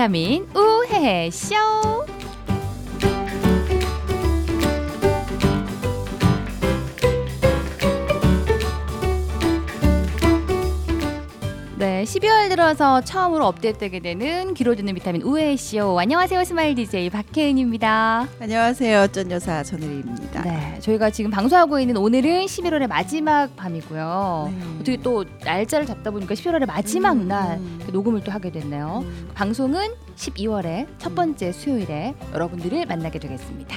비타민 우혜혜쇼. 네, 12월 들어서 처음으로 업데이트되게 되는 길어지는 비타민 우혜혜쇼. 안녕하세요, 스마일 DJ 박혜은입니다. 안녕하세요. 쩐 여사 전혜리입니다. 네, 저희가 지금 방송하고 있는 오늘은 11월의 마지막 밤이고요. 네. 어떻게 또 날짜를 잡다 보니까 11월의 마지막 음, 날 음. 녹음을 또 하게 됐네요. 음. 방송은 12월의 첫 번째 수요일에 여러분들을 만나게 되겠습니다.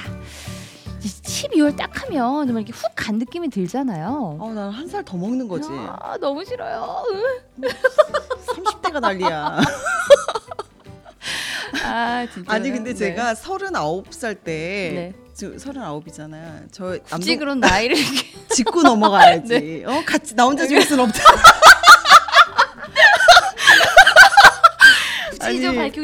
12월 딱 하면 정말 이렇게 훅 간 느낌이 들잖아요. 어, 난 한 살 더 먹는 거지. 아, 너무 싫어요. 30대가 난리야. 아, 진짜. 아니 근데 제가 39살 때 네. 지금 39이잖아요. 저 남동 그런 나이를 짚고 넘어가야지. 네. 어, 같이 나 혼자 죽을 순 없다.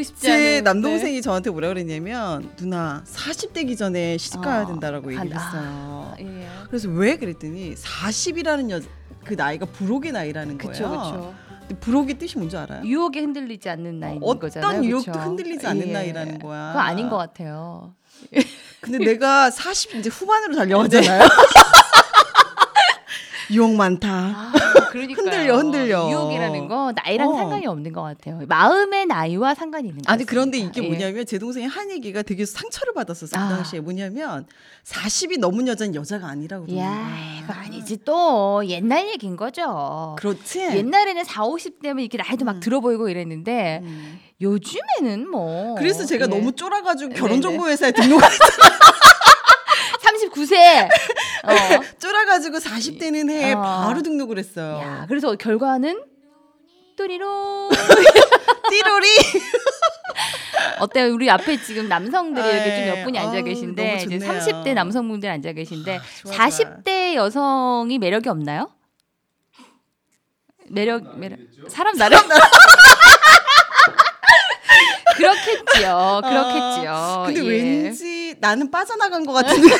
싶지 제 않은 네. 남동생이 저한테 뭐라 그랬냐면 누나 40대기 전에 시집 가야 아, 된다라고 얘기를 간- 했어요. 네. 예. 그래서 왜 그랬더니 40이라는 여, 그 나이가 불혹의 나이라는 그렇죠, 거예요. 근데 불혹의 뜻이 뭔지 알아요? 유혹에 흔들리지 않는 나이인 어떤 거잖아요. 유혹도 그쵸? 흔들리지 않는 나이라는 거야. 그거 아닌 것 같아요. 근데 내가 40 이제 후반으로 달려가잖아요. 유혹 많다. 아, 흔들려, 흔들려. 유혹이라는 거 나이랑 어. 상관이 없는 것 같아요. 마음의 나이와 상관이 있는 거 아니 같습니다. 그런데 이게 예. 뭐냐면 제 동생이 한 얘기가 되게 상처를 받았었어 아. 그 당시에 뭐냐면 40이 넘은 여자는 여자가 아니라고 야. 이거 아니지 또 옛날 얘기인 거죠. 그렇지. 옛날에는 4, 50대면 이렇게 나이도 막 음. 들어 보이고 이랬는데 음. 요즘에는 뭐 그래서 제가 예. 너무 쫄아가지고 네네. 결혼정보회사에 등록을 39세. 어. 쫄아가지고 40대는 해 어. 바로 등록을 했어요. 야, 그래서 결과는 또리로 띠로리. 어때요? 우리 앞에 지금 남성들이 이렇게 좀몇 아이, 분이 앉아 계신데 너무 이제 좋네요. 30대 남성분들 앉아 계신데 아, 좋아. 40대 여성이 매력이 없나요? 매력 매력 사람 나름 그렇겠지요. 그렇겠지요. 아, 근데 예. 왠지 나는 빠져나간 것 같은데.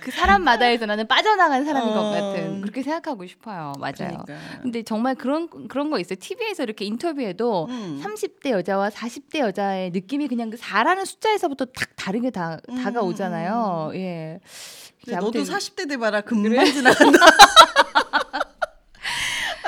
그 사람마다에서 나는 빠져나간 사람인 것 어. 같은 그렇게 생각하고 싶어요. 맞아요. 그러니까. 근데 정말 그런 그런 거 있어요. TV에서 이렇게 인터뷰에도 음. 30대 여자와 40대 여자의 느낌이 그냥 그 4라는 숫자에서부터 탁 다르게 다 음, 다가오잖아요. 예. 너도 40대 돼봐라 금방 지나간다.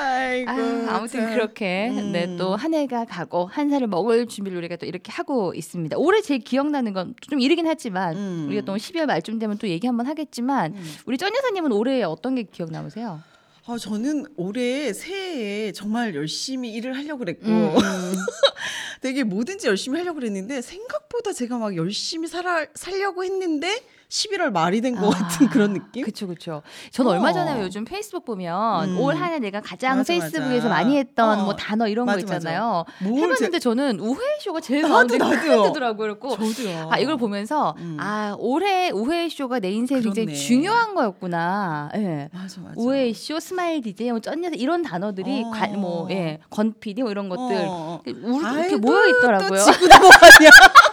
아이고. 아, 아무튼 참. 그렇게 음. 네, 또 한 해가 가고 한 살을 먹을 준비를 우리가 또 이렇게 하고 있습니다. 올해 제일 기억나는 건 좀 이르긴 하지만 음. 우리가 또 12월 말쯤 되면 또 얘기 한번 하겠지만 음. 우리 전 여사님은 올해 어떤 게 기억 남으세요? 아, 저는 올해 새해에 정말 열심히 일을 하려고 그랬고 음, 되게 뭐든지 열심히 하려고 그랬는데 생각보다 제가 막 열심히 살아, 살려고 했는데 11월 말이 된것 아, 같은 그런 느낌? 그쵸 그쵸. 저는 어. 얼마 전에 요즘 페이스북 보면 음. 올 한해 내가 가장 맞아, 페이스북에서 맞아. 많이 했던 어. 뭐 단어 이런 거 맞아, 맞아. 있잖아요. 뭘 해봤는데 저는 우혜혜쇼가 제일 나도, 나도. 뜨더라고요. 저도요. 아 이걸 보면서 음. 아 올해 우혜혜쇼가 내 인생에 굉장히 그렇네. 중요한 거였구나. 예. 맞아 맞아. 우혜혜쇼, 스마일 DJ, 뭐 쩐 여사 이런 단어들이 어. 관, 뭐 예, 건PD 뭐 이런 것들 어. 우리 이렇게 아이고, 모여 있더라고요.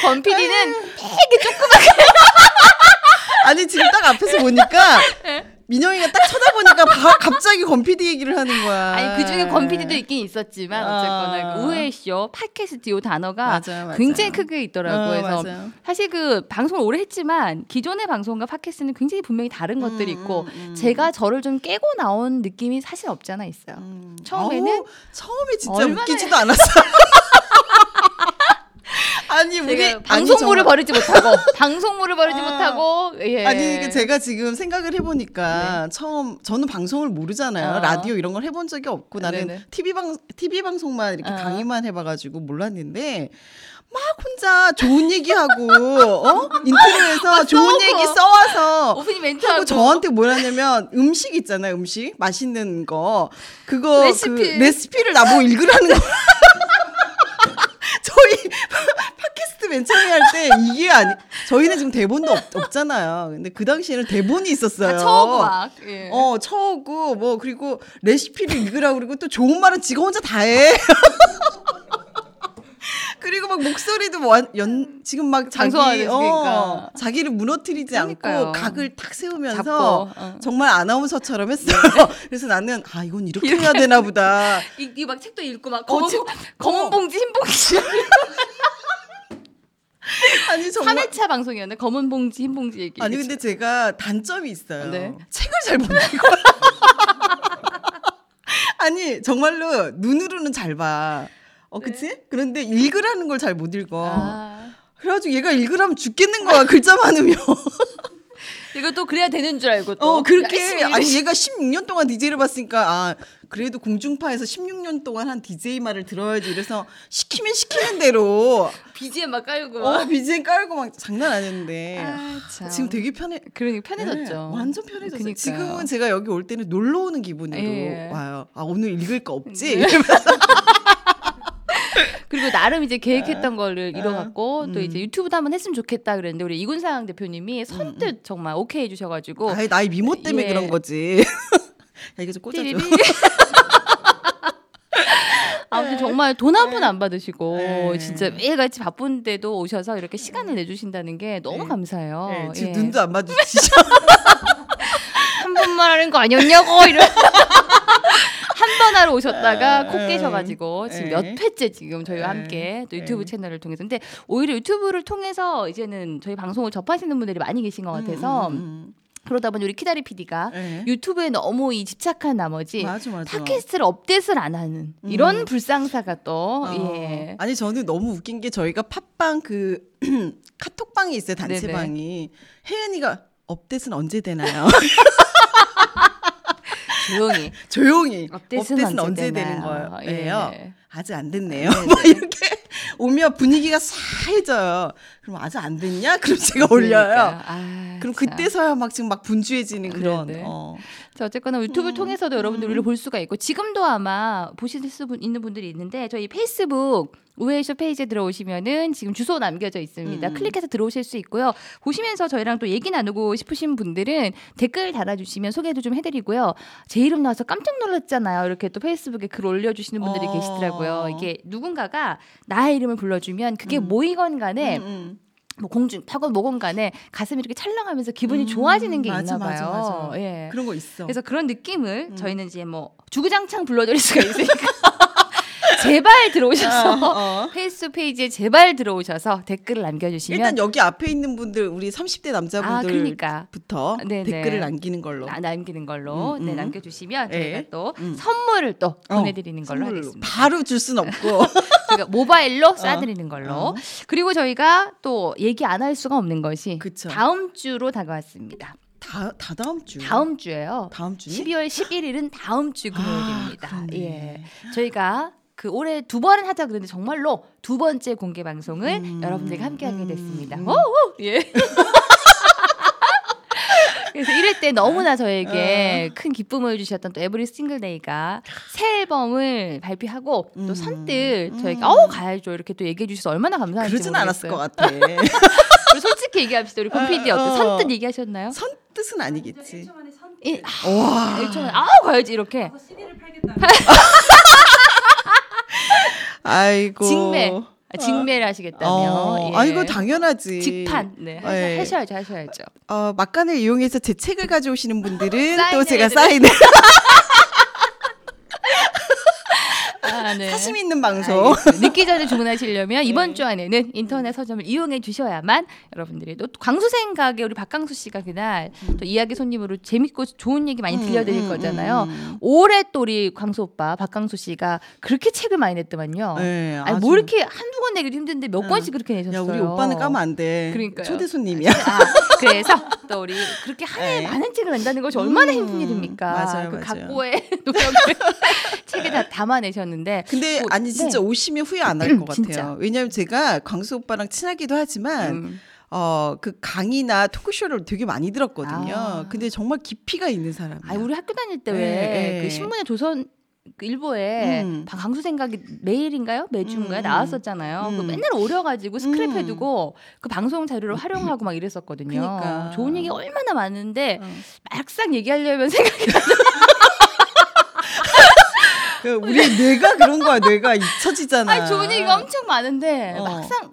또 지구 넘어가냐? 사실 건PD는 아니 지금 딱 앞에서 보니까 네. 민영이가 딱 쳐다보니까 바, 갑자기 건피디 얘기를 하는 거야. 아니 그 중에 건PD도 있긴 있었지만 어쨌거나 아. 그 우회쇼, 팟캐스트 이 단어가 맞아, 맞아. 굉장히 크게 있더라고요. 어, 그래서 맞아. 사실 그 방송을 오래 했지만 기존의 방송과 팟캐스트는 굉장히 분명히 다른 것들이 음, 있고 음, 음. 제가 저를 좀 깨고 나온 느낌이 사실 없지 않아 있어요. 음. 처음에는 아우, 처음에 진짜 얼마나- 웃기지도 않았어. 아니 우리 방송물을 버리지 못하고 방송물을 버리지 아. 못하고 예. 아니 제가 지금 생각을 해보니까 처음 저는 방송을 모르잖아요 어. 라디오 이런 걸 해본 적이 없고 나는 네네. TV 방 TV 방송만 이렇게 어. 강의만 해봐가지고 몰랐는데 막 혼자 좋은 얘기하고 어 인트로에서 좋은. 얘기 써와서 오프닝 멘트하고 하고 저한테 뭐라냐면 음식 있잖아요 음식 맛있는 거 그거 레시피. 그 레시피를 나보고 읽으라는 거 저희 맨 처음에 할 때 이게 아니 저희는 지금 대본도 없, 없잖아요 근데 그 당시에는 대본이 있었어요 다 처음 막 예. 어 처우고 뭐 그리고 레시피를 읽으라고 그리고 또 좋은 말은 지가 혼자 다 해 그리고 막 목소리도 뭐 완- 연 지금 막 자기 어. 자기를 무너뜨리지 그러니까요. 않고 각을 탁 세우면서 어. 정말 아나운서처럼 했어요. 그래서 나는 아 이건 이렇게 해야 되나 보다. 이막 책도 읽고 막 검은 검은, 책- 검은 어. 봉지 흰 봉지 아니 정말 3회차 방송이었네 검은 봉지 흰 봉지 얘기 아니 근데 제가 단점이 있어요. 네. 책을 잘 못 읽어요. 아니 정말로 눈으로는 잘 봐. 어 그치? 그런데 읽으라는 걸 잘 못 읽어. 아, 그래가지고 얘가 읽으라면 죽겠는 거야 글자 많으면. 이거 또 그래야 되는 줄 알고 또 어 그렇게 열심히 아니 얘가 16년 동안 DJ를 봤으니까 아 그래도 공중파에서 16년 동안 한 DJ 말을 들어야지 이래서 시키면 시키는 대로 BGM 막 깔고 어 BGM 깔고 막 장난 아니었는데 아, 참. 지금 되게 편해. 그러니까 편해졌죠. 네, 완전 편해졌어요. 그러니까요. 지금은 제가 여기 올 때는 놀러 오는 기분으로 예. 와요. 아 오늘 읽을 거 없지? 네. 이러면서 그리고 나름 이제 계획했던 거를 아, 이뤄갖고 또 음. 이제 유튜브도 한번 했으면 좋겠다 그랬는데 우리 이군상 대표님이 선뜻 정말 오케이 해주셔가지고 아예 나의 미모 때문에 예. 그런 거지. 야 이거 좀 꽂아줘. 아무튼 정말 돈 한 푼 안 받으시고 네. 진짜 매일같이 바쁜데도 오셔서 이렇게 시간을 내주신다는 게 너무 네. 감사해요. 네, 지금 예. 눈도 안 마주치죠. 한 번만 하는 거 아니었냐고 이런 한번 하러 오셨다가 콕 에, 깨셔가지고 지금 에. 몇 회째 지금 저희와 에, 함께 또 유튜브 에. 채널을 통해서 근데 오히려 유튜브를 통해서 이제는 저희 방송을 접하시는 분들이 많이 계신 것 같아서 음, 음, 그러다 보니 우리 키다리 PD가 음. 네. 유튜브에 너무 이 집착한 나머지 맞아 맞아. 팟캐스트를 업데이트를 안 하는 이런 음. 불상사가 또 어. 예. 아니 저는 너무 웃긴 게 저희가 팟빵 그 카톡방이 있어요. 단체방이 혜연이가 업데이트는 언제 되나요? 조용히 조용히 업데이트는 언제 되나요? 되는 거예요? 예. 예요. 아직 안 됐네요. 막 이렇게 오면 분위기가 싸해져요. 그럼 아직 안 됐냐? 그럼 제가 올려요. 그러니까. 아, 그럼 참. 그때서야 막 지금 막 분주해지는 그런. 네네. 어. 자, 어쨌거나 유튜브를 음, 통해서도 여러분들 우리를 볼 수가 있고 지금도 아마 보실 수 분- 있는 분들이 있는데 저희 페이스북 우회쇼 페이지에 들어오시면은 지금 주소 남겨져 있습니다. 음. 클릭해서 들어오실 수 있고요. 보시면서 저희랑 또 얘기 나누고 싶으신 분들은 댓글 달아주시면 소개도 좀 해드리고요. 제 이름 나와서 깜짝 놀랐잖아요. 이렇게 또 페이스북에 글 올려주시는 분들이 어. 계시더라고요. 이게 누군가가 나의 이름을 불러주면 그게 음. 모이건 간에 음, 음. 뭐 공중 타건 뭐건 간에 가슴이 이렇게 찰랑하면서 기분이 음, 좋아지는 게 맞아, 있나 봐요. 맞아, 맞아. 예. 그런 거 있어. 그래서 그런 느낌을 음. 저희는 이제 뭐 주구장창 불러드릴 수가 있으니까 제발 들어오셔서 어, 어. 페이스북 페이지에 제발 들어오셔서 댓글을 남겨주시면 일단 여기 앞에 있는 분들 우리 30대 아 남자분들부터 그러니까 네네. 댓글을 남기는 걸로. 나, 남기는 걸로 음, 네 음. 남겨주시면 예. 저희가 또 음. 선물을 또 어, 보내드리는 걸로. 하겠습니다. 바로 줄 순 없고. 저희가 모바일로 쏴드리는 걸로 어. 그리고 저희가 또 얘기 안 할 수가 없는 것이 그쵸. 다음 주로 다가왔습니다. 다, 다 다음 주. 다음 주에요. 다음 주니? 12월 11일은 다음 주 금요일입니다. 아. 예. 저희가 그 올해 두 번은 하자 그랬는데 정말로 두 번째 공개 방송을 음, 여러분들과 함께 하게 음, 됐습니다. 음. 오, 오, 예. 그래서 이럴 때 너무나 저에게 어. 큰 기쁨을 주셨던 또 에브리 싱글데이가 새 앨범을 발표하고 또 음, 선뜻 저에게 음. 어우 가야죠 이렇게 또 얘기해 주셔서 얼마나 감사한지 그러진 않았을 것. 같아. 솔직히 얘기합시다 우리 권 PD 어때 어. 선뜻 얘기하셨나요? 선 뜻은 아니겠지. 이, 아, 와. 일종의 아우 가야지 이렇게 아이고. 직매 아, 직매를 하시겠다며. 어, 예. 아 이거 당연하지. 직판. 네. 하셔, 예. 하셔야죠, 하셔야죠. 어, 막간을 이용해서 제 책을 가져오시는 분들은 또 제가 사인을 아, 네. 사심 있는 방송. 알겠습니다. 늦기 전에 주문하시려면 이번 네. 주 안에는 인터넷 서점을 이용해 주셔야만 여러분들이 또 광수생 가게 우리 박강수 씨가 그날 또 이야기 손님으로 재밌고 좋은 얘기 많이 들려드릴 음, 음, 거잖아요. 음, 올해 또 우리 광수 오빠 박강수 씨가 그렇게 책을 많이 냈더만요. 음. 네, 아니 아주- 뭐 이렇게 한두 권 내기도 힘든데 몇 어. 권씩 그렇게 내셨어요. 야 우리 오빠는 까면 안 돼. 그러니까요. 초대 손님이야. 아, 그래서 또 우리 그렇게 한 해에 네. 많은 책을 낸다는 것이 얼마나 음, 힘든 일입니까? 맞아요, 그 맞아요. 각고의 노력을 책에 다 담아내셨는데 근데 뭐, 아니 진짜 네. 오시면 후회 안 할 것 같아요. 왜냐면 제가 광수 오빠랑 친하기도 하지만 음. 어그 강의나 토크쇼를 되게 많이 들었거든요. 아. 근데 정말 깊이가 있는 사람이야. 아 우리 학교 다닐 때 네, 왜 네. 그 신문에 조선 그 일보에 음. 강수 생각이 매일인가요 매주인가요 음, 나왔었잖아요. 그 음. 맨날 오려가지고 스크랩 음. 해두고 그 방송 자료를 활용하고 막 이랬었거든요. 그러니까. 좋은 얘기 얼마나 많은데 어. 막상 얘기하려면 생각이 그 우리 뇌가 그런 거야. 뇌가 잊혀지잖아. 아니 좋은 얘기가 엄청 많은데 어. 막상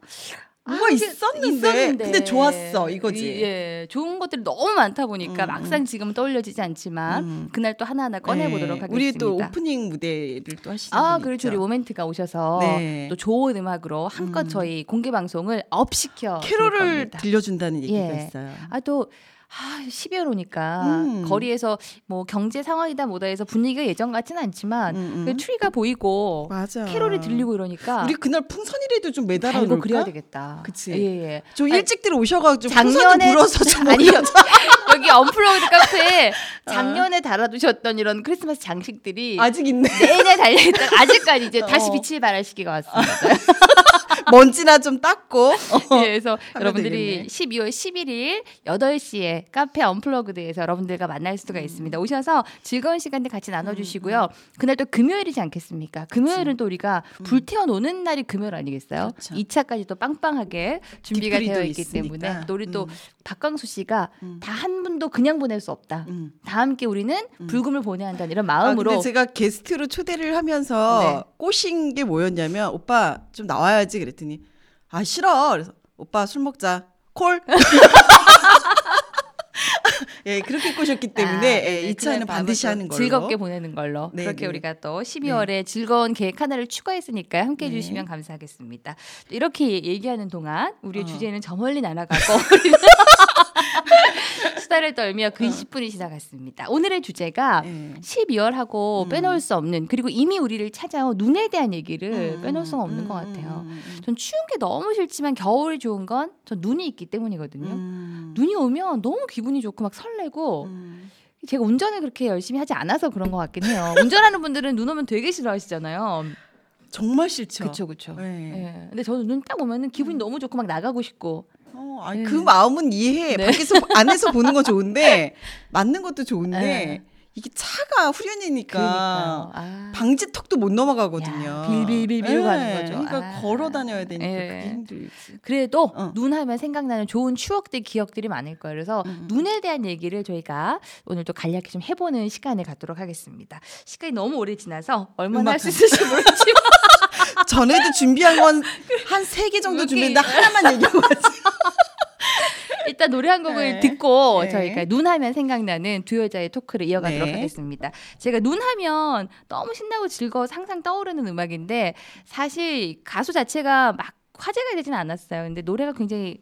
뭐가 아, 이게 있었는데, 근데 좋았어, 이거지. 이- 예, 좋은 것들이 너무 많다 보니까 음, 막상 지금 떠올려지지 않지만 음. 그날 또 하나하나 꺼내 보도록 네. 하겠습니다. 우리 또 오프닝 무대를 또 하시는 아, 그렇죠. 우리. 모멘트가 오셔서 네. 또 좋은 음악으로 한껏 음. 저희 공개 방송을 up 시켜 드릴 캐롤을 겁니다. 들려준다는 얘기가 예. 있어요. 아, 또 아, 12월 오니까 음. 거리에서 뭐 경제 상황이다 뭐다 해서 분위기가 예전 같지는 않지만 음, 음. 그 트리가 보이고 맞아. 캐롤이 들리고 이러니까 우리 그날 풍선이라도 좀 매달아 놓을까? 그래야 되겠다. 그치. 예, 예. 좀 아니, 일찍 들어오셔 가지고 작년에 풍선을 불어서 좀 아니요. 여기 언플러그드 카페에 어. 작년에 달아두셨던 이런 크리스마스 장식들이 아직 있네. 내내 달려있다 아직까지 이제 다시 어. 빛을 발할 시기가 왔습니다. 먼지나 좀 닦고. 예, 그래서 여러분들이 되겠네. 12월 11일 8시에 카페 언플러그드에서 여러분들과 만날 수가 있습니다. 오셔서 즐거운 시간들 같이 나눠주시고요. 그날 또 금요일이지 않겠습니까? 금요일은 또 우리가 불태워 노는 날이 금요일 아니겠어요? 그렇죠. 2차까지 또 빵빵하게 준비가 되어 있기 있으니까. 때문에 또 우리 또 음. 박광수 씨가 음. 다한 분도 그냥 보낼 수 없다. 음. 다 함께 우리는 불금을 보내야 한다는 이런 아, 마음으로 근데 제가 게스트로 초대를 하면서 네. 꼬신 게 뭐였냐면 오빠 좀 나와야지 그랬 더니 아 싫어. 그래서 오빠 술 먹자. 콜. 예, 그렇게 꼬셨기 때문에 아, 예. 이 차는 반드시 하는 또 걸로. 즐겁게 보내는 걸로 네, 그렇게 네. 우리가 또 12월에 즐거운 계획 하나를 추가했으니까 함께 네. 해주시면 감사하겠습니다. 이렇게 얘기하는 동안 우리의 어. 주제는 저 멀리 날아가고 수다를 떨며 그 20분이 지나갔습니다. 오늘의 주제가 예. 12월하고 음. 빼놓을 수 없는 그리고 이미 우리를 찾아온 눈에 대한 얘기를 음, 빼놓을 수가 없는 음, 것 음, 같아요. 음, 음, 전 추운 게 너무 싫지만 겨울이 좋은 건 전 눈이 있기 때문이거든요. 음. 눈이 오면 너무 기분이 좋고 막 설레고 음. 제가 운전을 그렇게 열심히 하지 않아서 그런 것 같긴 해요. 운전하는 분들은 눈 오면 되게 싫어하시잖아요. 정말 싫죠. 그렇죠, 그렇죠. 네. 예. 근데 저는 눈 딱 오면은 기분이 너무 좋고 막 나가고 싶고. 어, 아니, 네. 그 마음은 이해해. 네. 밖에서 안에서 보는 건 좋은데 맞는 것도 좋은데 네. 이게 차가 후련이니까. 아. 방지턱도 못 넘어가거든요. 야, 빌빌빌 빌고 가는 거죠. 그러니까 아. 걸어 다녀야 되니까 힘들지. 그래도 어. 눈 하면 생각나는 좋은 추억들, 기억들이 많을 거예요. 그래서 음. 눈에 대한 얘기를 저희가 오늘 또 간략히 좀 해보는 시간을 갖도록 하겠습니다. 시간이 너무 오래 지나서 얼마나 할수 음악한. 있을지 모르지만 전에도 준비한 건 한 세 개 정도 준비했는데 하나만 얘기하고 왔지. 일단 노래 한 곡을 네. 듣고 네. 저희가 눈 하면 생각나는 두 여자의 토크를 이어가도록 네. 하겠습니다. 제가 눈 하면 너무 신나고 즐거워서 항상 떠오르는 음악인데 사실 가수 자체가 막 화제가 되지는 않았어요. 근데 노래가 굉장히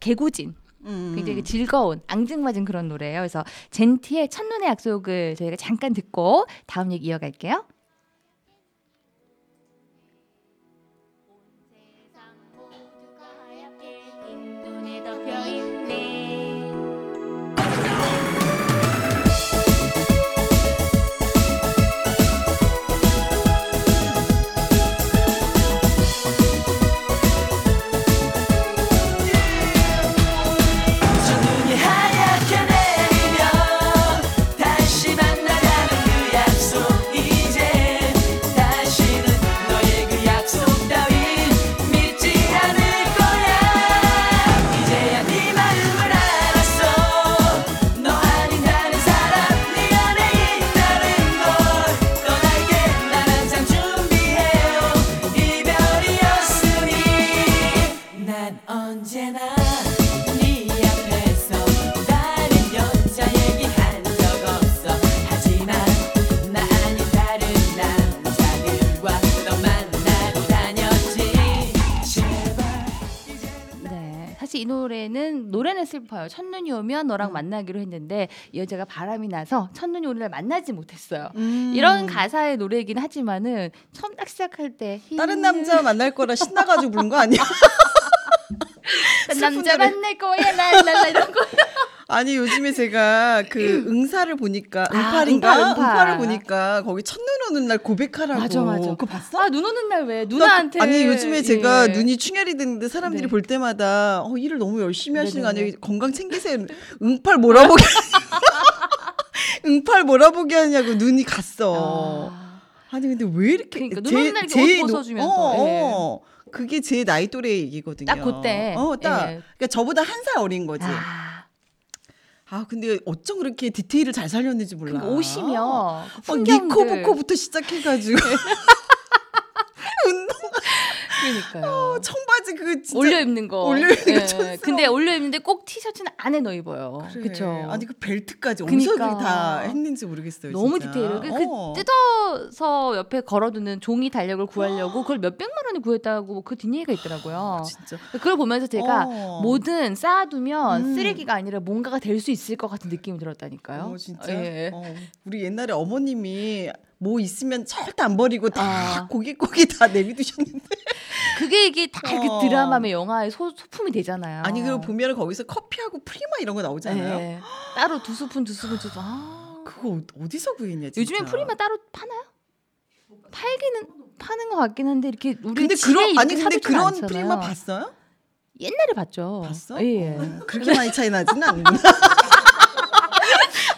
개구진, 음. 굉장히 즐거운, 앙증맞은 그런 노래예요. 그래서 젠티의 첫눈의 약속을 저희가 잠깐 듣고 다음 얘기 이어갈게요. 슬퍼요. 첫눈이 오면 너랑 만나기로 했는데 이 여자가 바람이 나서 첫눈이 오는 날 만나지 못했어요. 음. 이런 가사의 노래이긴 하지만은 처음 딱 시작할 때 다른 남자 만날 거라 신나가지고 부른 거 아니야? 슬픈 남자. 만날 거야 랄랄라 이런 거. 아니 요즘에 제가 그 응사를 보니까 아, 응팔인가 응팔, 응팔. 응팔을 보니까 거기 첫눈 오는 날 고백하라고 맞아, 맞아. 그거 봤어? 아눈 오는 날왜나 누나한테 그- 아니 요즘에 제가 예. 눈이 충혈이 됐는데 사람들이 네. 볼 때마다 어 일을 너무 열심히 하시는 거 네네네. 아니에요? 건강 챙기세요. 응팔 몰아보게 응팔 몰아보게 하냐고 눈이 갔어. 아, 아. 니 근데 왜 이렇게 그러니까 눈 오는 날 이렇게 벗어주면서, 어, 예. 어. 그게 제 나이 또래 얘기거든요. 딱 그때. 어, 딱. 예. 그러니까 저보다 한 살 어린 거지. 아, 아 근데 어쩜 그렇게 디테일을 잘 살렸는지 몰라. 그러니까 오시면 그막 풍경들. 니코보코부터 시작해가지고 그러니까요. 청바지 그 진짜 올려 입는 거. 올려 입는 거 예, 촌스러워. 근데 올려 입는데 꼭 티셔츠는 안에 넣어 입어요. 그래. 그렇죠. 아니 그 벨트까지 어디서 그니까. 그다 했는지 모르겠어요. 너무 진짜. 디테일해요. 그, 어. 그 뜯어서 옆에 걸어두는 종이 달력을 구하려고 그걸 몇 백만 원에 구했다고 그 뒷얘기가 있더라고요. 진짜. 그걸 보면서 제가 어. 뭐든 쌓아두면 음. 쓰레기가 아니라 뭔가가 될 수 있을 것 같은 느낌이 들었다니까요. 어, 진짜. 예. 어, 우리 옛날에 어머님이 뭐 있으면 절대 안 버리고 다 아. 꼬깃꼬깃 다 내비두셨는데. 그게 이게 다 이렇게 어. 드라마의 영화의 소, 소품이 되잖아요. 아니 그거 보면 거기서 커피하고 프리마 이런 거 나오잖아요. 예. 따로 두 스푼 두 스푼 두 스푼. 아. 그거 어- 어디서 구했냐 진짜. 요즘엔 프리마 따로 파나요? 팔기는 파는 것 같긴 한데 이렇게 우리 근데 그런 아니 근데 그런 않잖아요. 프리마 봤어요? 옛날에 봤죠. 봤어? 예. 어, 그렇게 많이 차이 나지는 않는구나.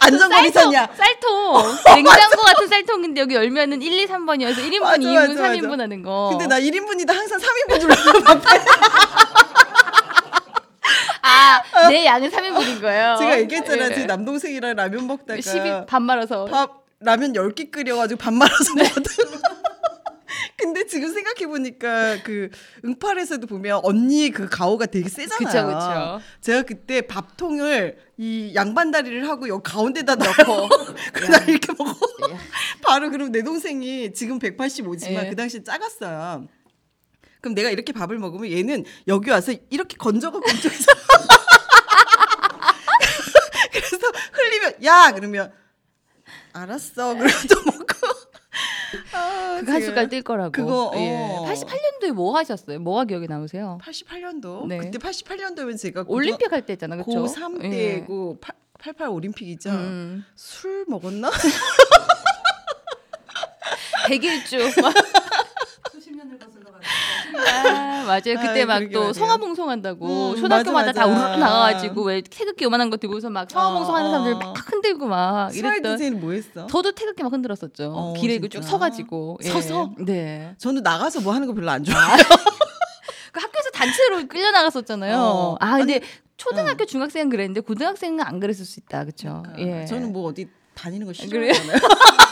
안전거리 탔냐? 쌀통 냉장고 같은 쌀통인데 여기 열면은 1, 2, 3번이어서 1인분, 맞아, 2인분, 맞아, 3인분 맞아. 하는 거. 근데 나 1인분이다 항상 3인분 줄 알고 아, 내 양은 3인분인 거예요. 제가 얘기했잖아. 예. 제 남동생이랑 라면 먹다가 12, 반 말아서. 밥 라면 10개 끓여가지고 밥 말아서 먹었던 근데 지금 생각해 보니까 그 응팔에서도 보면 언니의 그 가오가 되게 세잖아요. 그쵸, 그쵸. 제가 그때 밥통을 이 양반 다리를 하고 여기 가운데다 넣고 그날 이렇게 먹어. 예. 바로 그럼 내 동생이 지금 185지만 예. 그 당시 작았어요. 그럼 내가 이렇게 밥을 먹으면 얘는 여기 와서 이렇게 건져갖고 이쪽에서 그래서 흘리면 야 그러면 알았어 그러면 좀 먹고 아, 그거 한 숟갈 뜰 거라고. 그거, 예. 어. 88년도에 뭐 하셨어요? 뭐가 기억에 남으세요? 88년도 네. 그때 88년도면 제가 올림픽 할 때잖아, 그렇죠? 고3 때고 88 올림픽이죠. 음. 술 먹었나? 백일주. 아, 맞아요. 그때 막 또. 성화봉송한다고 음, 초등학교마다 맞아, 다 맞아. 우르르 나가가지고 왜 태극기 요만한 거 들고서 막 성화봉송하는 어, 사람들 어. 막 흔들고 막 smile 이랬던. 디제이는 뭐 했어? 저도 태극기 막 흔들었었죠. 어, 길에 쭉? 서가지고 예. 서서? 네. 저는 나가서 뭐 하는 거 별로 안 좋아해요. 그 학교에서 단체로 끌려 나갔었잖아요. 어. 아 근데 초등학교 중학생은 그랬는데 고등학생은 안 그랬을 수 있다, 그렇죠? 예. 저는 뭐 어디 다니는 거? 싫어하잖아요.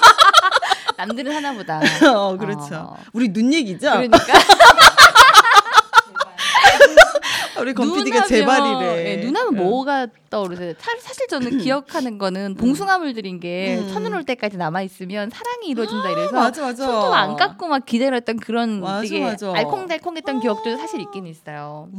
남들은 하나보다. 어, 그렇죠. 어. 우리 눈 얘기죠? 그러니까 우리 눈하면- 제발이래. 예, 눈하면 응. 뭐가 떠오르세요? 사, 사실 저는 기억하는 거는 봉숭아물들인 게 음. 천은 올 때까지 남아 있으면 사랑이 이루어진다 이래서 맞아 맞아. 손도 안 깎고 막 기다렸던 그런 맞아, 되게 맞아. 알콩달콩했던 기억도 사실 있긴 있어요.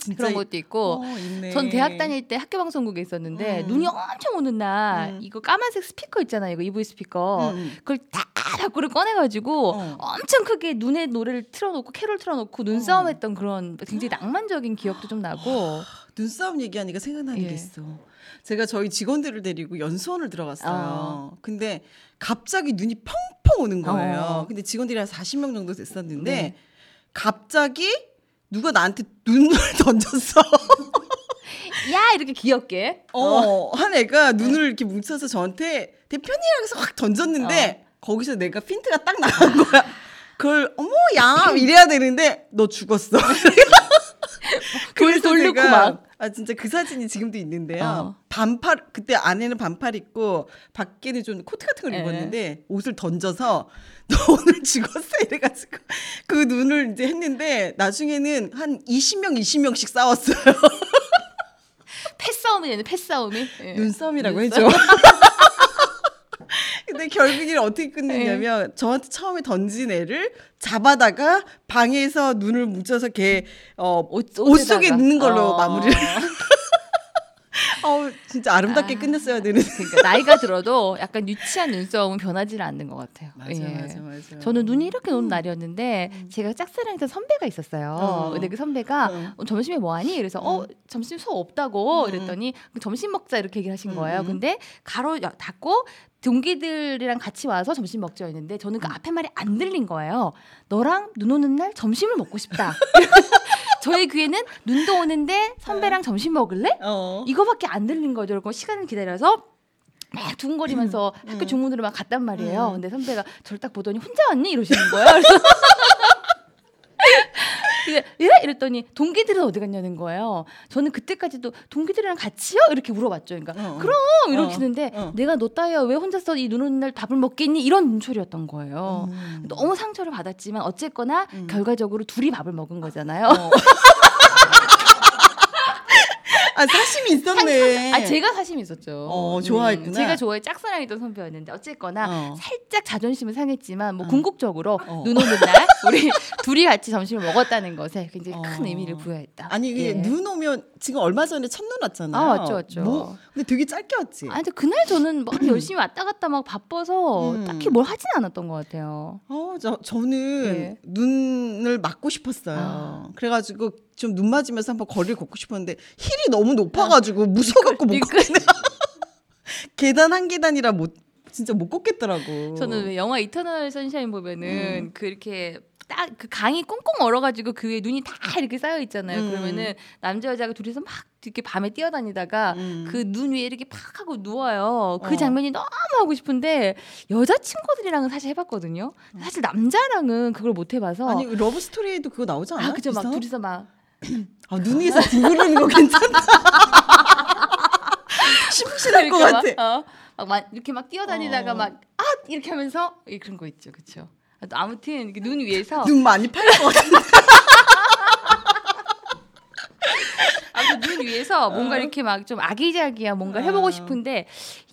진짜 그런 것도 있고 어. 전 대학 다닐 때 학교 방송국에 있었는데 음. 눈이 엄청 오는 날 음. 이거 까만색 스피커 있잖아요. 이거 EV 스피커. 음, 음. 그걸 다 밖으로 꺼내가지고 어. 엄청 크게 눈에 노래를 틀어놓고 캐롤 틀어놓고 눈싸움했던 그런 굉장히 낭만적인 기억도 좀 나고 눈싸움 얘기하니까 생각나는 예. 게 있어. 제가 저희 직원들을 데리고 연수원을 들어갔어요. 어. 근데 갑자기 눈이 펑펑 오는 거예요. 어. 근데 직원들이 한 40명 정도 됐었는데 네. 갑자기 누가 나한테 눈을 던졌어. 야 이렇게 귀엽게 어, 한 애가 눈을 이렇게 뭉쳐서 저한테 대표님이라고 해서 확 던졌는데 거기서 내가 핀트가 딱 나간 거야. 그걸 어머 야 이래야 되는데 너 죽었어. 돌 돌려고 막. 아 진짜 그 사진이 지금도 있는데요. 어. 반팔 그때 안에는 반팔 입고 밖에는 좀 코트 같은 걸 예. 입었는데 옷을 던져서 너 오늘 죽었어 이래가지고 그 눈을 이제 했는데 나중에는 한 20명 20명씩 싸웠어요. 패싸움이 되는 패싸움이 예. 눈싸움이라고 눈싸움. 해줘. 근데 결국에는 어떻게 끝냈냐면 저한테 처음에 던진 애를 잡아다가 방에서 눈을 뭉쳐서 걔 어, 옷, 옷 속에. 있는 걸로 어. 마무리를. 어, 진짜 아름답게 아. 끝냈어야 되는. 그러니까 나이가 들어도 약간 유치한 눈싸움은 변하지를 않는 것 같아요. 맞아, 예. 맞아, 맞아. 저는 눈이 이렇게 오는 날이었는데 제가 짝사랑했던 선배가 있었어요. 어. 근데 그 선배가 어. 어, 점심에 뭐 하니? 그래서 어 점심 수업 없다고 음. 이랬더니 점심 먹자 이렇게 얘기를 하신 거예요. 음. 근데 가로 여- 닫고 동기들이랑 같이 와서 점심 먹자 했는데 저는 음. 그 앞에 말이 안 들린 거예요. 너랑 눈 오는 날 점심을 먹고 싶다. 저의 귀에는 눈도 오는데 선배랑 점심 먹을래? 어. 이거밖에 안 들린 거죠. 그리고 시간을 기다려서 막 두근거리면서 학교 중문으로 막 갔단 말이에요. 음. 근데 선배가 저를 딱 보더니 혼자 왔니? 이러시는 거예요. 그래서? 이랬더니 동기들은 어디 갔냐는 거예요. 저는 그때까지도 동기들이랑 같이요? 이렇게 물어봤죠. 그러니까 어, 어. 그럼 이러시는데 어. 내가 너 따위야 왜 혼자서 이 눈 오는 날 밥을 먹겠니? 이런 눈초리였던 거예요. 음. 너무 상처를 받았지만 어쨌거나 음. 결과적으로 둘이 밥을 먹은 거잖아요. 어. 아 사심이 있었네. 아 제가 사심이 있었죠. 어, 좋아했구나. 제가 좋아해 짝사랑했던 선배였는데 어쨌거나 어. 살짝 자존심은 상했지만 뭐 어. 궁극적으로 어. 눈 오는 날 우리 둘이 같이 점심을 먹었다는 것에 굉장히 큰 어. 의미를 부여했다. 아니 이게 예. 눈 오면 지금 얼마 전에 첫눈 왔잖아요. 아, 왔죠, 왔죠. 뭐 근데 되게 짧게 왔지. 아 근데 그날 저는 막 열심히 왔다 갔다 막 바빠서 음. 딱히 뭘 하진 않았던 것 같아요. 어, 저 저는 네. 눈을 맞고 싶었어요. 아. 그래가지고 좀 눈 맞으면서 한번 거리를 걷고 싶었는데 힐이 너무 높아가지고 무서워갖고 못 걷겠네. 계단 한 계단이라 못 진짜 못 걷겠더라고. 저는 왜 영화 이터널 선샤인 보면은 음. 그 이렇게 딱 그 강이 꽁꽁 얼어가지고 그 위에 눈이 다 이렇게 쌓여 있잖아요. 음. 그러면은 남자 여자가 둘이서 막 이렇게 밤에 뛰어다니다가 음. 그눈 위에 이렇게 팍 하고 누워요. 그 어. 장면이 너무 하고 싶은데 여자 친구들이랑은 사실 해봤거든요. 사실 남자랑은 그걸 못 해봐서 아니 러브 스토리에도 그거 나오지 않아? 아 그죠 막? 둘이서 막 아, 눈 위에서 뒹구르는 거 괜찮다. 심실할 것 같아. 막, 어, 막 마- 이렇게 막 뛰어다니다가 어. 막아 이렇게 하면서 예, 그런 거 있죠, 그렇죠. 아무튼 눈 위에서 눈 많이 팔릴 것 같아. 아무튼 눈 위에서 뭔가 이렇게 막 좀 아기자기한 뭔가 해보고 어. 싶은데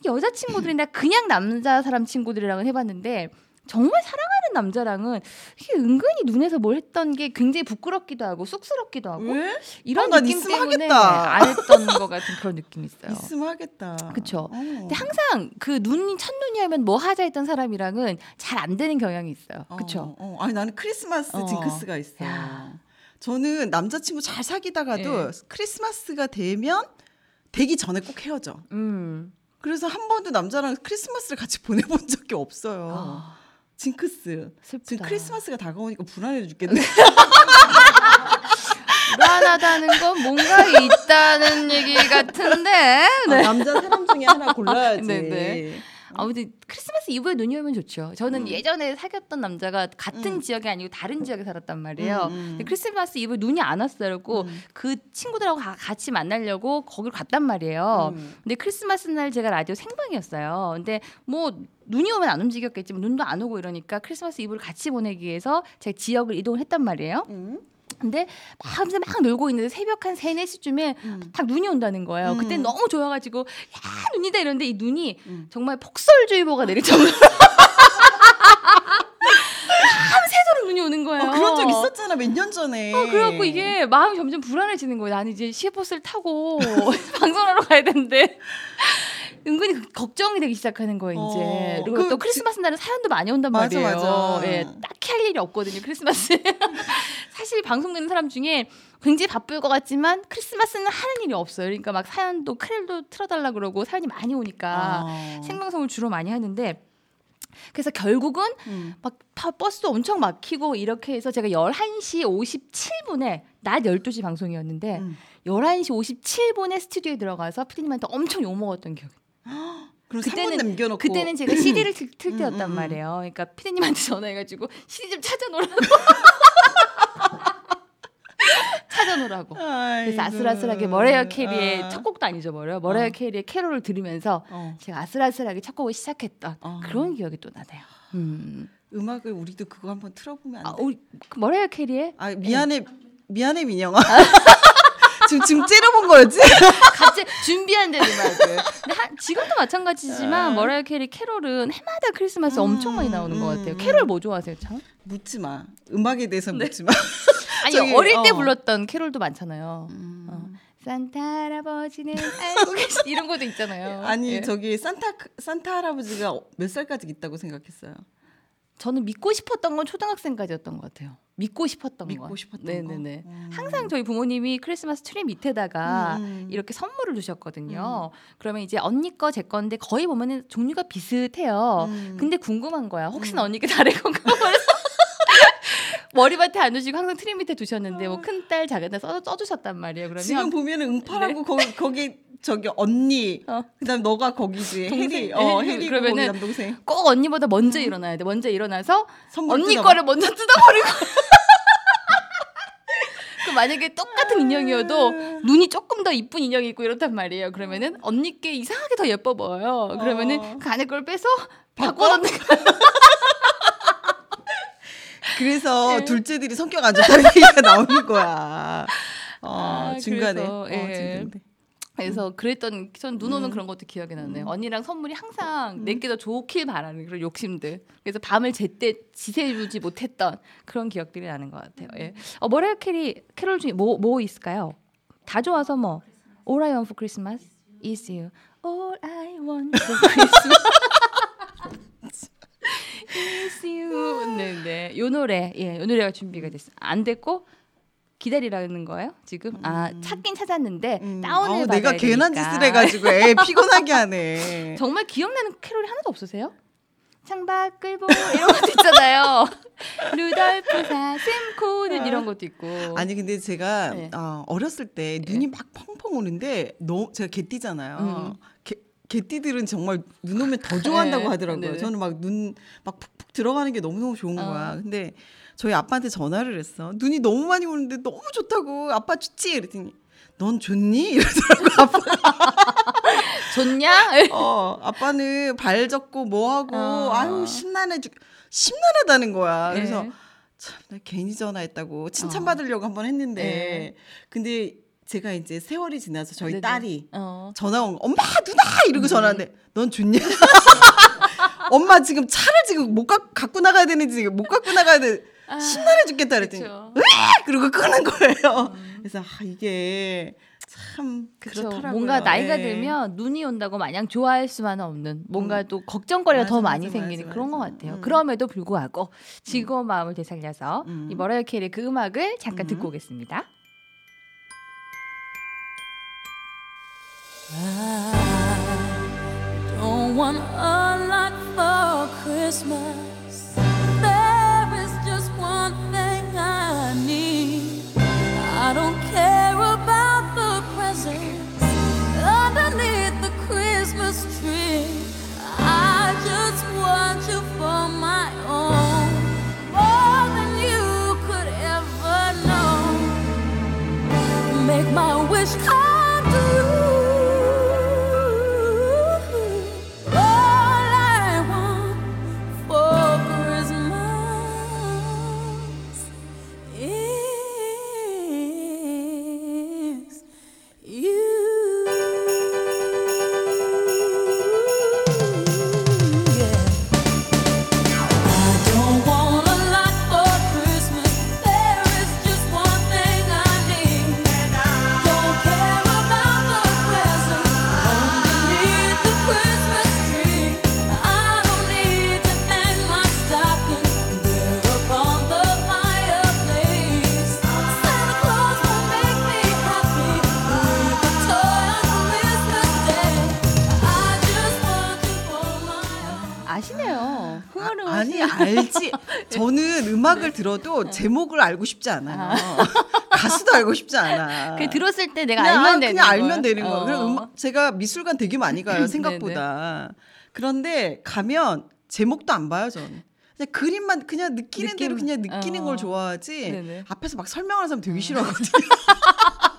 이 여자 친구들이나 그냥 남자 사람 친구들이랑은 해봤는데 정말 사랑하는 남자랑은 이게 은근히 눈에서 뭘 했던 게 굉장히 부끄럽기도 하고 쑥스럽기도 하고 왜? 이런 어, 나 느낌 때문에 하겠다. 안 했던 것 같은 그런 느낌이 있어요. 있으면 하겠다. 어. 근데 항상 그 눈이 첫눈이 하면 뭐 하자 했던 사람이랑은 잘 안 되는 경향이 있어요. 그쵸? 어, 어. 아니 나는 크리스마스 어. 징크스가 있어. 야. 저는 남자친구 잘 사귀다가도 예. 크리스마스가 되면 되기 전에 꼭 헤어져. 음. 그래서 한 번도 남자랑 크리스마스를 같이 보내본 적이 없어요. 아, 징크스. 슬프다. 지금 크리스마스가 다가오니까 불안해 죽겠네. 불안하다는 건 뭔가 있다는 얘기 같은데. 아, 네. 남자 사람 중에 하나 골라야지. 네, 네. 아무튼 크리스마스 이브에 눈이 오면 좋죠. 저는 음. 예전에 사귀었던 남자가 같은 음. 지역이 아니고 다른 지역에 살았단 말이에요. 음, 음. 근데 크리스마스 이브에 눈이 안 왔어요. 음. 그 친구들하고 가- 같이 만나려고 거기로 갔단 말이에요. 음. 근데 크리스마스 날 제가 라디오 생방이었어요. 근데 뭐 눈이 오면 안 움직였겠지만 눈도 안 오고 이러니까 크리스마스 이브를 같이 보내기 위해서 제가 지역을 이동을 했단 말이에요. 음. 근데 밤새 막 놀고 있는데 새벽 한 3, 4시쯤에 음. 딱 눈이 온다는 거예요. 음. 그때 너무 좋아가지고 야 눈이다 이러는데 이 눈이 음. 정말 폭설주의보가 내릴 정도로 밤새도록 눈이 오는 거예요. 어, 그런 적 있었잖아 몇 년 전에. 어, 그래갖고 이게 마음이 점점 불안해지는 거예요. 나는 이제 시외버스를 타고 방송하러 가야 되는데 은근히 그 걱정이 되기 시작하는 거예요. 이제 어, 그리고 그 또 크리스마스 날은 사연도 많이 온단 맞아, 말이에요. 맞아. 예, 딱히 할 일이 없거든요. 크리스마스. 사실 방송 듣는 사람 중에 굉장히 바쁠 것 같지만 크리스마스는 하는 일이 없어요. 그러니까 막 사연도 크렐도 틀어달라 그러고 사연이 많이 오니까 어. 생방송을 주로 많이 하는데 그래서 결국은 음. 막 파- 버스도 엄청 막히고 이렇게 해서 제가 11시 57분에 낮 12시 방송이었는데 음. 11시 57분에 스튜디오에 들어가서 피디님한테 엄청 욕먹었던 기억이 세번 그때는- 남겨놓고 그때는 제가 CD를 틀, 틀 음, 때였단 음, 음. 말이에요. 그러니까 피디님한테 전화해가지고 CD 좀 찾아놓으라고 찾아놓으라고 그래서 아슬아슬하게 머라이어 캐리의 첫 곡도 안 잊어버려요. 머라이어 어. 캐리의 캐롤을 들으면서 어. 제가 아슬아슬하게 첫 곡을 시작했던 어. 그런 기억이 또 나네요. 음. 음악을 우리도 그거 한번 틀어보면 안 아, 돼? 우리 그 머라이어 캐리의 아 미안해 미안해 민영아. 지금 지금 째려본 거였지? 갑자기 준비한 데 음악을. 근데 한, 지금도 마찬가지지만 아. 머라이어 캐리 캐롤은 해마다 크리스마스 음, 엄청 많이 나오는 것 같아요. 음. 캐롤 뭐 좋아하세요, 참? 묻지 마. 음악에 대해서 네. 묻지 마. 아니 저기, 어릴 때 어. 불렀던 캐롤도 많잖아요. 음. 어. 산타 할아버지는 알고 계시 이런 것도 있잖아요. 아니 예. 저기 산타 산타 할아버지가 몇 살까지 있다고 생각했어요? 저는 믿고 싶었던 건 초등학생까지였던 것 같아요. 믿고 싶었던 믿고 거. 싶었던 네네네. 거. 음. 항상 저희 부모님이 크리스마스 트리 밑에다가 음. 이렇게 선물을 두셨거든요. 그러면 이제 언니 거 제 건데 거의 보면은 종류가 비슷해요. 음. 근데 궁금한 거야. 혹시나 음. 언니 게 다른 건가? 그래서 머리맡에 안 두시고 항상 트리 밑에 두셨는데 뭐 큰딸 작은 딸 써, 써주셨단 말이에요. 그러면 지금 보면은 응팔하고 거기 거기 저기 언니 어. 그다음 너가 거기지 동생. 해리 어 해리. 그러면은 남동생 꼭 언니보다 먼저 일어나야 돼. 먼저 일어나서 언니 뜯어봐. 거를 먼저 뜯어버리고 만약에 똑같은 인형이어도 눈이 조금 더 이쁜 인형이 있고 이렇단 말이에요. 그러면은 언니 께 이상하게 더 예뻐 보여요. 그러면은 어. 그 안에 걸 빼서 바꿔 놓는 거예요. 그래서 네. 둘째들이 성격 안 좋다는 얘기가 나오는 거야. 어, 아, 중간에. 그래서, 어, 예. 중간에. 그래서 그랬던 전 눈 오는 음. 그런 것도 기억이 나네요. 언니랑 선물이 항상 음. 내 게 더 좋길 바라는 그런 욕심들. 그래서 밤을 제때 지새주지 못했던 그런 기억들이 나는 것 같아요. 예. 어, 머라이어 캐리 캐롤 중에 뭐뭐 있을까요? 다 좋아서 뭐 All I Want for Christmas is You. All I Want for Christmas is You. 네, 네. 요 노래, 예, 요 노래가 준비가 됐어요. 안 됐고 기다리라는 거예요? 지금? 아 찾긴 찾았는데 음. 다운을 받아야 내가 괜한. 짓을 해가지고 애 피곤하게 하네. 정말 기억나는 캐롤이 하나도 없으세요? 창밖을 보 이런 것도 있잖아요. 루돌프 사슴 코는 이런 것도 있고. 아니 근데 제가 네. 어, 어렸을 때 눈이 막 펑펑 오는데 너무 제가 개띠잖아요. 음. 개, 개띠들은 정말 눈 오면 더 좋아한다고 네. 하더라고요. 네네. 저는 막 눈막 들어가는 게 너무너무 좋은 어. 거야. 근데 저희 아빠한테 전화를 했어. 눈이 너무 많이 오는데 너무 좋다고. 아빠 좋지? 그랬더니 넌 좋니? 이러더라고 아빠. 좋냐? 어, 아빠는 발 젓고 뭐 하고 어. 아유 심란해 죽 심란하다는 거야. 그래서 네. 참, 나 괜히 전화했다고 칭찬받으려고 한번 했는데, 네. 근데 제가 이제 세월이 지나서 저희 네네. 딸이 어. 전화 온 거, 엄마 누나 이러고 음. 전화하는데 넌 좋냐? 엄마 지금 차를 지금 못 가, 갖고 나가야 되는지 못 갖고 나가야 돼. 아, 심란해 죽겠다 그랬더니 그쵸. 왜? 그리고 끄는 거예요. 그래서 아, 이게 참 그렇죠. 그렇더라고요. 뭔가 나이가 예. 들면 눈이 온다고 마냥 좋아할 수만은 없는 뭔가 또 걱정거리가 맞아, 더 많이 맞아, 생기는 맞아. 그런 것 같아요. 음. 그럼에도 불구하고 즐거운 마음을 되살려서 음. 이 머라이어 캐리의 그 음악을 잠깐 음. 듣고 오겠습니다. Don't want a lot for Christmas. There is just one thing I need. 들어도 제목을 알고 싶지 않아요. 가수도 알고 싶지 않아. 그 들었을 때 내가 그냥, 알면 되는 그냥. 알면 되는 거예요. 어. 그리고 음악, 제가 미술관 되게 많이 가요 생각보다. 그런데 가면 제목도 안 봐요 저는. 그냥 그림만 그냥 느끼는 느낌. 대로 그냥 느끼는 어. 걸 좋아하지. 네네. 앞에서 막 설명하는 사람 되게 싫어하거든요.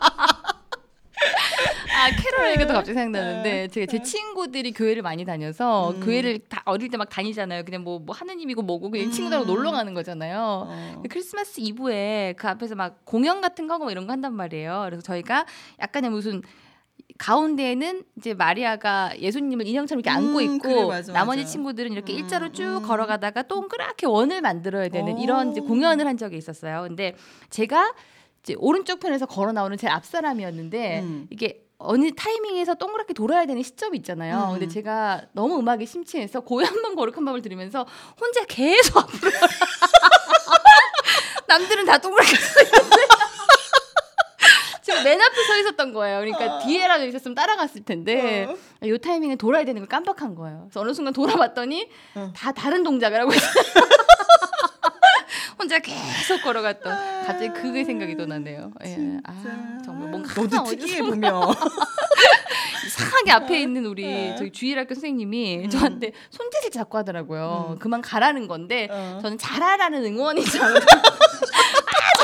아 캐롤 얘기도 갑자기 생각나는데 제가 제 친구들이 교회를 많이 다녀서 음. 교회를 다 어릴 때 막 다니잖아요. 그냥 뭐, 뭐 하느님이고 뭐고 그냥 친구들하고 음. 놀러 가는 거잖아요. 어. 크리스마스 이브에 그 앞에서 막 공연 같은 거 하고 뭐 이런 거 한단 말이에요. 그래서 저희가 약간의 무슨 가운데에는 이제 마리아가 예수님을 인형처럼 이렇게 안고 음, 있고 그래, 맞아, 나머지 맞아. 친구들은 이렇게 음, 일자로 쭉 음. 걸어가다가 동그랗게 원을 만들어야 되는 이런 이제 오. 공연을 한 적이 있었어요. 근데 제가 이제 오른쪽 편에서 걸어 나오는 제일 앞 사람이었는데 음. 이게 어느 타이밍에서 동그랗게 돌아야 되는 시점이 있잖아요. 음. 근데 제가 너무 음악에 심취해서 고향만 거룩한 밤을 들으면서 혼자 계속 앞으로 남들은 다 동그랗게 서 있는데 제가 맨 앞에 서 있었던 거예요. 그러니까 뒤에라도 있었으면 따라갔을 텐데 어. 이 타이밍에 돌아야 되는 걸 깜빡한 거예요. 그래서 어느 순간 돌아봤더니 어. 다 다른 동작을 하고 있어요. 혼자 계속 걸어갔던 갑자기 그게 생각이 또 나네요. 예. 아, 정말 뭔가 너도 특이해 보면. 이상하게 앞에 있는 우리 네. 저희 주일학교 선생님이 음. 저한테 손짓을 자꾸 하더라고요. 음. 그만 가라는 건데 어. 저는 잘하라는 아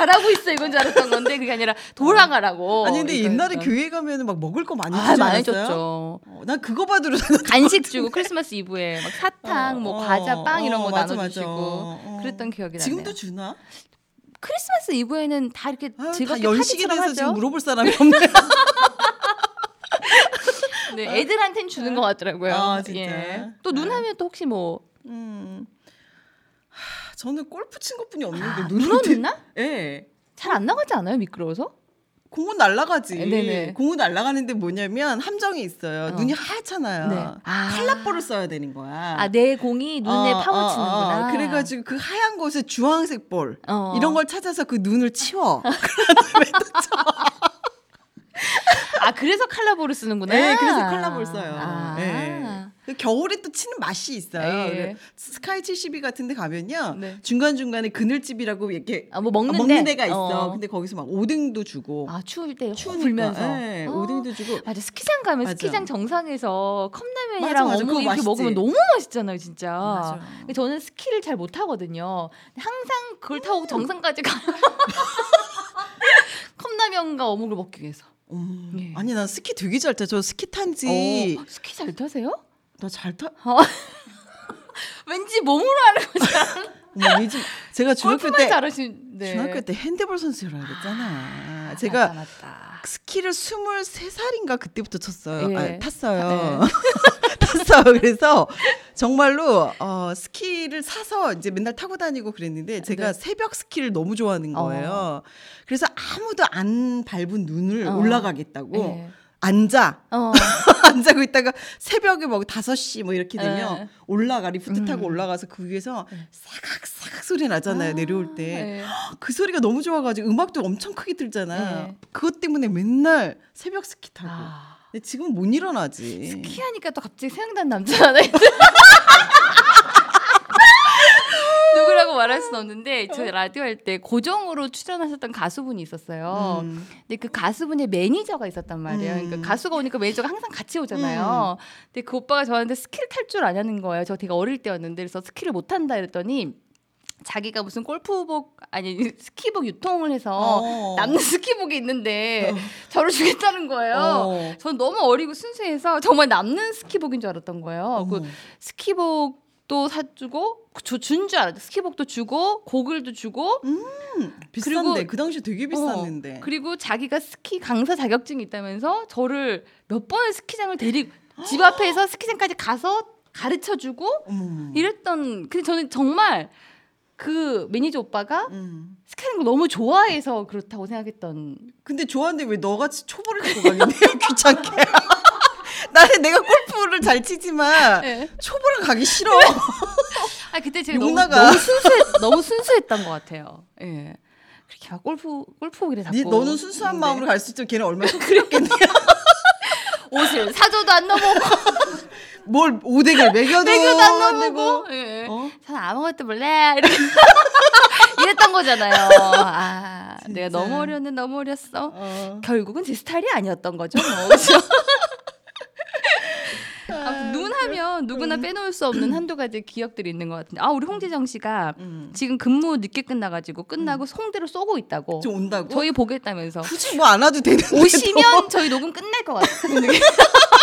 잘하고 있어 이건 줄 알았던 건데 그게 아니라 돌아가라고. 아니 근데 옛날에 이거였던. 교회 가면은 막 먹을 거 많이 아 주지 많이 않았어요? 줬죠. 어, 난 그거 받으러 간식 주고 크리스마스 이브에 막 사탕, 뭐 어, 과자, 빵 이런 어, 거 맞아, 나눠주시고 맞아. 어. 그랬던 기억이 나네요. 지금도 주나? 크리스마스 이브에는 다 이렇게 아, 다 즐겁게 연식에 파티처럼 대해서 하죠. 지금 물어볼 사람이 없네. 네, 애들한테는 주는 것 같더라고요. 아, 진짜? 예. 또 눈하면 또 혹시 뭐 음. 하, 저는 골프 친 것뿐이 없는데 아, 없나? 예. 잘안 나가지 않아요 미끄러워서? 공은 날아가지. 네네. 공은 날아가는데 뭐냐면 함정이 있어요. 어. 눈이 하얗잖아요. 네. 아. 칼라볼을 써야 되는 거야. 아 내 공이 눈에 어, 어, 치는구나. 어. 그래가지고 그 하얀 곳에 주황색 볼 어. 이런 걸 찾아서 그 눈을 치워. 아 그래서 칼라볼을 쓰는구나. 네, 그래서 칼라볼 써요. 아. 네. 그 겨울에 또 치는 맛이 있어요. 예. 그래- 스카이 72 같은데 가면요. 네. 중간 중간에 그늘집이라고 이렇게 아, 뭐 먹는, 아, 먹는 데? 데가 있어. 어. 근데 거기서 막 오뎅도 주고. 아 추울 때 추우니까. 불면서. 네, 어. 오뎅도 주고. 맞아 스키장 가면 맞아. 스키장 정상에서 컵라면이랑 맞아, 맞아. 어묵 이렇게. 먹으면 너무 맛있잖아요 진짜. 맞아. 저는 스키를 잘 못하거든요. 항상 그걸 타고 정상까지 가요. 컵라면과 어묵을 먹기 위해서. 음. 예. 아니 난 스키 되게 잘 타. 저 스키 탄지 어, 스키 잘 타세요? 나 잘 타. 왠지 몸으로 하는 거잖아. 어머, 요즘 제가 중학교 때 잘하신. 네. 중학교 때 핸드볼 선수라 그랬잖아. 아, 제가 맞다, 맞다. 스키를 23살인가 그때부터 쳤어요. 예. 아, 탔어요. 탔어요. 그래서 정말로 어, 스키를 사서 이제 맨날 타고 다니고 그랬는데 제가 네. 새벽 스키를 너무 좋아하는 거예요. 그래서 아무도 안 밟은 눈을 어. 올라가겠다고 네. 안 자. 어. 안 자고 있다가 새벽에 뭐 5시 뭐 이렇게 되면 네. 올라가 리프트 타고 음. 올라가서 그 위에서 사각사각 소리 나잖아요. 내려올 때. 네. 그 소리가 너무 좋아 가지고 음악도 엄청 크게 틀잖아. 네. 그것 때문에 맨날 새벽 스키 타고. 아. 근데 지금은 못 일어나지. 스키 하니까 또 갑자기 생각난 남자 하나 있 누구라고 말할 수는 없는데 저 라디오 할 때 고정으로 출연하셨던 가수분이 있었어요. 음. 근데 그 가수분의 매니저가 있었단 말이에요. 음. 그러니까 가수가 오니까 매니저가 항상 같이 오잖아요. 근데 그 오빠가 저한테 스키를 탈줄 아냐는 거예요. 저 되게 어릴 때였는데 그래서 스키를 못 탄다 이랬더니 자기가 무슨 골프복 아니 스키복 유통을 해서 어. 남는 스키복이 있는데 저를 주겠다는 거예요. 어. 전 너무 어리고 순수해서 정말 남는 스키복인 줄 알았던 거예요. 그. 스키복도 사주고 준줄 알았죠. 스키복도 주고 고글도 주고 비싼데 그리고- 그 당시 되게 비쌌는데. 어, 그리고 자기가 스키 강사 자격증이 있다면서 저를 몇 번을 스키장을 데리고 집 앞에서 스키장까지 가서 가르쳐 주고. 이랬던 근데 저는 정말 그 매니저 오빠가 음. 스키하는 걸 너무 좋아해서 그렇다고 생각했던 근데 좋아하는데 왜 너같이 초보를 데리고 가겠네 귀찮게. 나는 내가 골프를 잘 치지만 네. 초보를 가기 싫어. 아 그때 제가 욕 너무. 너무 순수했 너무 순수했던 것 같아요. 예. 그렇게 막 골프 골프복이래 자꾸. 니, 너는 순수한 네. 마음으로 갈 수 있지만 걔는 얼마나 속쓰렸겠네. 옷을 사줘도 안 넘어고 뭘 오뎅을 먹여도 배교도 안안 되고. 넘어고. 예. 어? 저는 아무것도 몰래 이렇게 이랬던 거잖아요. 아, 내가 진짜. 너무 어렸네, 너무 어렸어. 어. 결국은 제 스타일이 아니었던 거죠. 뭐. 그렇죠? 하면 누구나 빼놓을 수 없는 한두 가지 기억들이 있는 것 같은데. 아, 우리 홍재정 씨가 음. 지금 근무 늦게 끝나가지고 끝나고 송대로 쏘고 있다고. 좀 온다고? 저희 보겠다면서. 굳이 뭐 안 와도 되는데. 오시면 저희 녹음 끝날 것 느낌.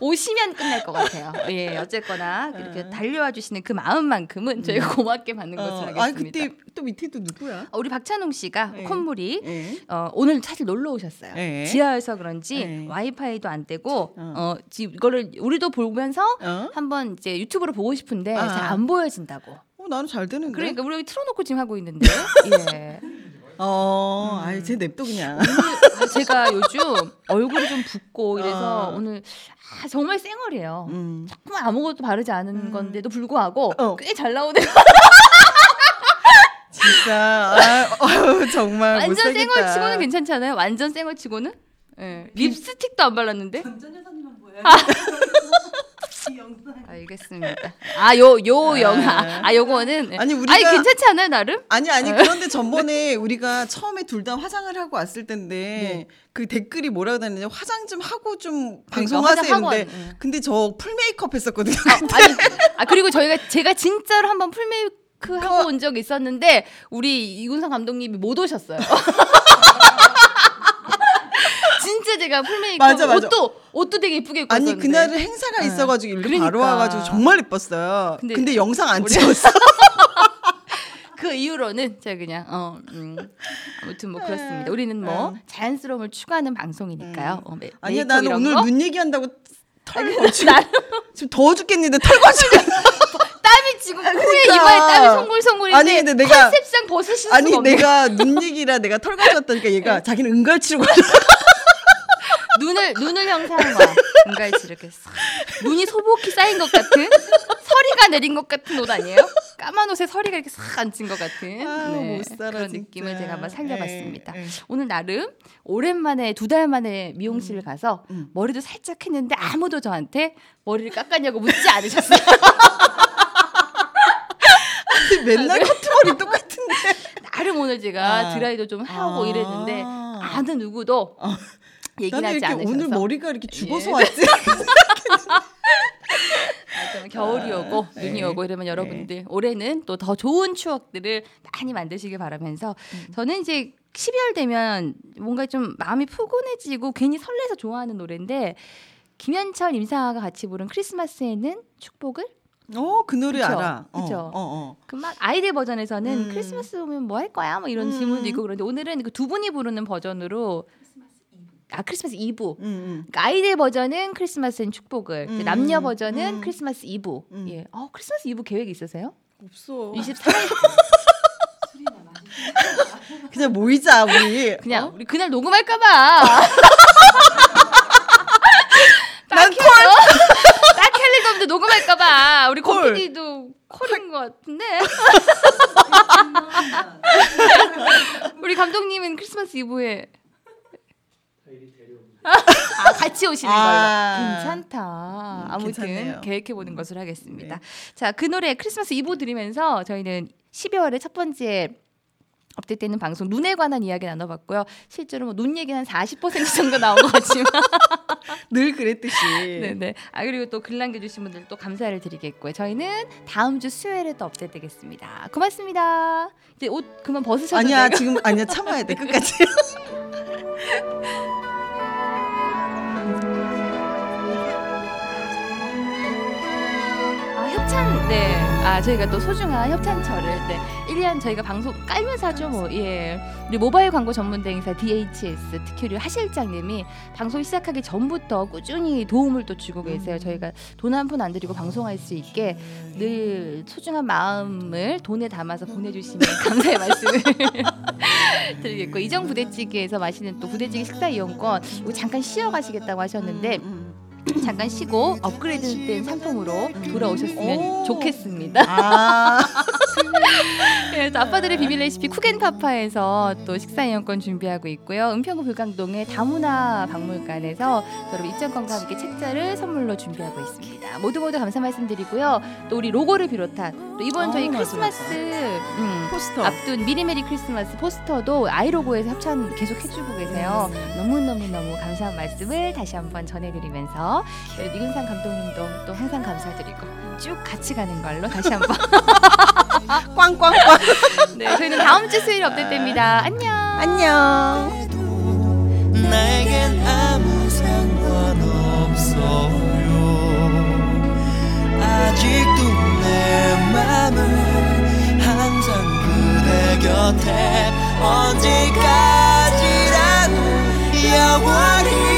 오시면 끝날 것 같아요. 예, 어쨌거나 이렇게 달려와 주시는 그 마음만큼은 저희가 고맙게 받는 것으로 어, 하겠습니다. 아 그때 또 밑에도 누구야? 어, 우리 박찬웅 씨가 네. 콧물이 예. 어, 오늘 사실 놀러 오셨어요. 네. 지하여서 그런지 네. 와이파이도 안 되고 어. 어. 이거를 우리도 보면서 어? 한번 이제 유튜브로 보고 싶은데 아. 잘안 보여진다고. 어 나는 잘 되는데. 그러니까 우리 여기 틀어놓고 지금 하고 있는데. 예. 어, 음. 아이 쟤 냅둬 그냥. 제가 요즘 얼굴이 좀 붓고 이래서 어. 오늘 아, 정말 쌩얼이에요. 음. 정말 아무것도 바르지 않은 건데도 불구하고 어. 꽤잘 나오네요. 진짜 아, 어휴, 정말 못 완전. 쌩얼 치고는 괜찮지 않아요? 완전 쌩얼 치고는? 예. 립스틱도 안 발랐는데? 알겠습니다. 아, 요, 요 영화. 아, 요거는. 아니, 우리가- 아니, 괜찮지 않아요, 나름? 아니 아니 그런데 전번에 우리가 처음에 둘 다 화장을 하고 왔을 텐데 그 댓글이 뭐라고 다녔냐 화장 좀 하고 좀 방송하세요 화장하고 근데 왔- 응. 근데 저 풀 메이크업 했었거든요 아니, 아, 그리고 저희가, 제가 진짜로 한번 풀메이크업 하고 온 적이 있었는데 우리 이군상 감독님이 못 오셨어요. 진짜 제가 풀메이크업 맞아, 맞아. 옷도 옷도 되게 이쁘게 입고 아니 왔었는데 그날은 행사가 네. 있어가지고 일로 그러니까. 바로 와가지고 정말 이뻤어요. 근데 근데, 영상 안 찍었어. 그 이후로는 제가 그냥 어 음, 아무튼 뭐 그렇습니다. 우리는 뭐 자연스러움을 추구하는 방송이니까요. 어, 메, 아니야 나는 오늘 거? 눈 얘기한다고 털 걸치고 지금 더워 죽겠는데 털 걸치고 땀이 지금 코에 그러니까. 이마에 땀이 송골송골인데 아니, 근데 내가- 컨셉상 벗으실 아니 수가 없네. 내가 눈 얘기라 내가 털 걸쳤다니까 얘가 자기는 은갈치로 걸쳐. 눈을 눈을 형상화 은갈치 이렇게 싹 눈이 소복히 쌓인 것 같은 서리가 내린 것 같은 옷 아니에요? 까만 옷에 서리가 이렇게 싹 앉은 것 같은 네, 아유, 못 살아, 그런 진짜. 느낌을 제가 한번 살려봤습니다. 에, 에. 오늘 나름 오랜만에 두 달 만에 미용실을 가서 음. 머리도 살짝 했는데 아무도 저한테 머리를 깎았냐고 묻지 않으셨어요. 맨날 커트머리 똑같은데. 나름 오늘 제가 아. 드라이도 좀 하고 아. 이랬는데 아는 누구도 얘기를 나는 하지 이렇게 않으셔서 오늘 머리가 이렇게 죽어서 예. 왔지. 아, 겨울이 오고 눈이 네. 오고 이러면 여러분들 올해는 또 더 좋은 추억들을 많이 만드시길 바라면서 음. 저는 이제 12월 되면 뭔가 좀 마음이 푸근해지고 괜히 설레서 좋아하는 노래인데 김현철 임상아가 같이 부른 크리스마스에는 축복을 어, 그 노래 그쵸? 알아. 어, 그쵸? 어, 어. 그막 아이들 버전에서는 음. 크리스마스 오면 뭐 할 거야 뭐 이런 음. 질문도 있고 그런데 오늘은 그 두 분이 부르는 버전으로 아 크리스마스 이브 음, 음. 그러니까 아이들 버전은 크리스마스엔 축복을 이제 음. 남녀 버전은 음. 크리스마스 이브 음. 예. 어 크리스마스 이브 계획 있으세요? 없어. 24일 그냥 모이자 우리. 그냥 어? 우리 그날 녹음할까봐. 난 콜. 딱 캘리덤도 녹음할까봐. 우리 콜. 코피디도 콜인 것 같은데. 우리 감독님은 크리스마스 이브에 아, 같이 오시는 걸로. 아. 괜찮다. 아무튼 괜찮네요. 계획해 보는 것으로 하겠습니다. 자, 그 노래 크리스마스 이브 들으면서 저희는 12월의 첫 번째 업데이트되는 방송 눈에 관한 이야기 나눠봤고요. 실제로 뭐 눈 얘기는 한 40% 정도 나온 것 같지만, 늘 그랬듯이. 네네. 아 그리고 또 글 남겨주신 분들 또 감사를 드리겠고요. 저희는 다음 주 수요일에 또 업데이트되겠습니다. 고맙습니다. 이제 옷 그만 벗으셔도 아니야. 지금 아니야 참아야 돼 끝까지. 협찬 네. 아 저희가 또 소중한 협찬처를 네. 1년 저희가 방송 깔면서 하죠 뭐 예. 우리 모바일 광고 전문 대행사 DHS 특히 우리 하 실장님이 방송 시작하기 전부터 꾸준히 도움을 또 주고 계세요. 저희가 돈 한 푼 안 들이고 방송할 수 있게 늘 소중한 마음을 돈에 담아서 보내주시면 감사의 말씀을 드리겠고 이정 부대찌개에서 마시는 또 부대찌개 식사 이용권 이거 잠깐 쉬어가시겠다고 하셨는데 음, 잠깐 쉬고 업그레이드된 상품으로 돌아오셨으면 오. 좋겠습니다. 아 그래서 아빠들의 비밀 레시피 쿠겐파파에서 또 식사 이용권 준비하고 있고요. 은평구 불광동의 다문화 박물관에서 여러분 입장권과 함께 책자를 선물로 준비하고 있습니다. 모두 모두 감사 말씀드리고요. 또 우리 로고를 비롯한 또 이번 어, 저희 맞아, 크리스마스 음, 포스터. 앞둔 미리 메리 크리스마스 포스터도 아이로고에서 협찬 계속 해주고 계세요. 너무 너무 너무 감사한 말씀을 다시 한번 전해드리면서 네, 민상 감독님도 또 항상 감사드리고 쭉 같이 가는 걸로 다시 한번 꽝꽝꽝. 네, 저희는 다음 주 수요일 업데이트입니다. 안녕. 안녕. 아무 상관없어요 아직도 내 항상 그대 곁에 언제까지라도 영원히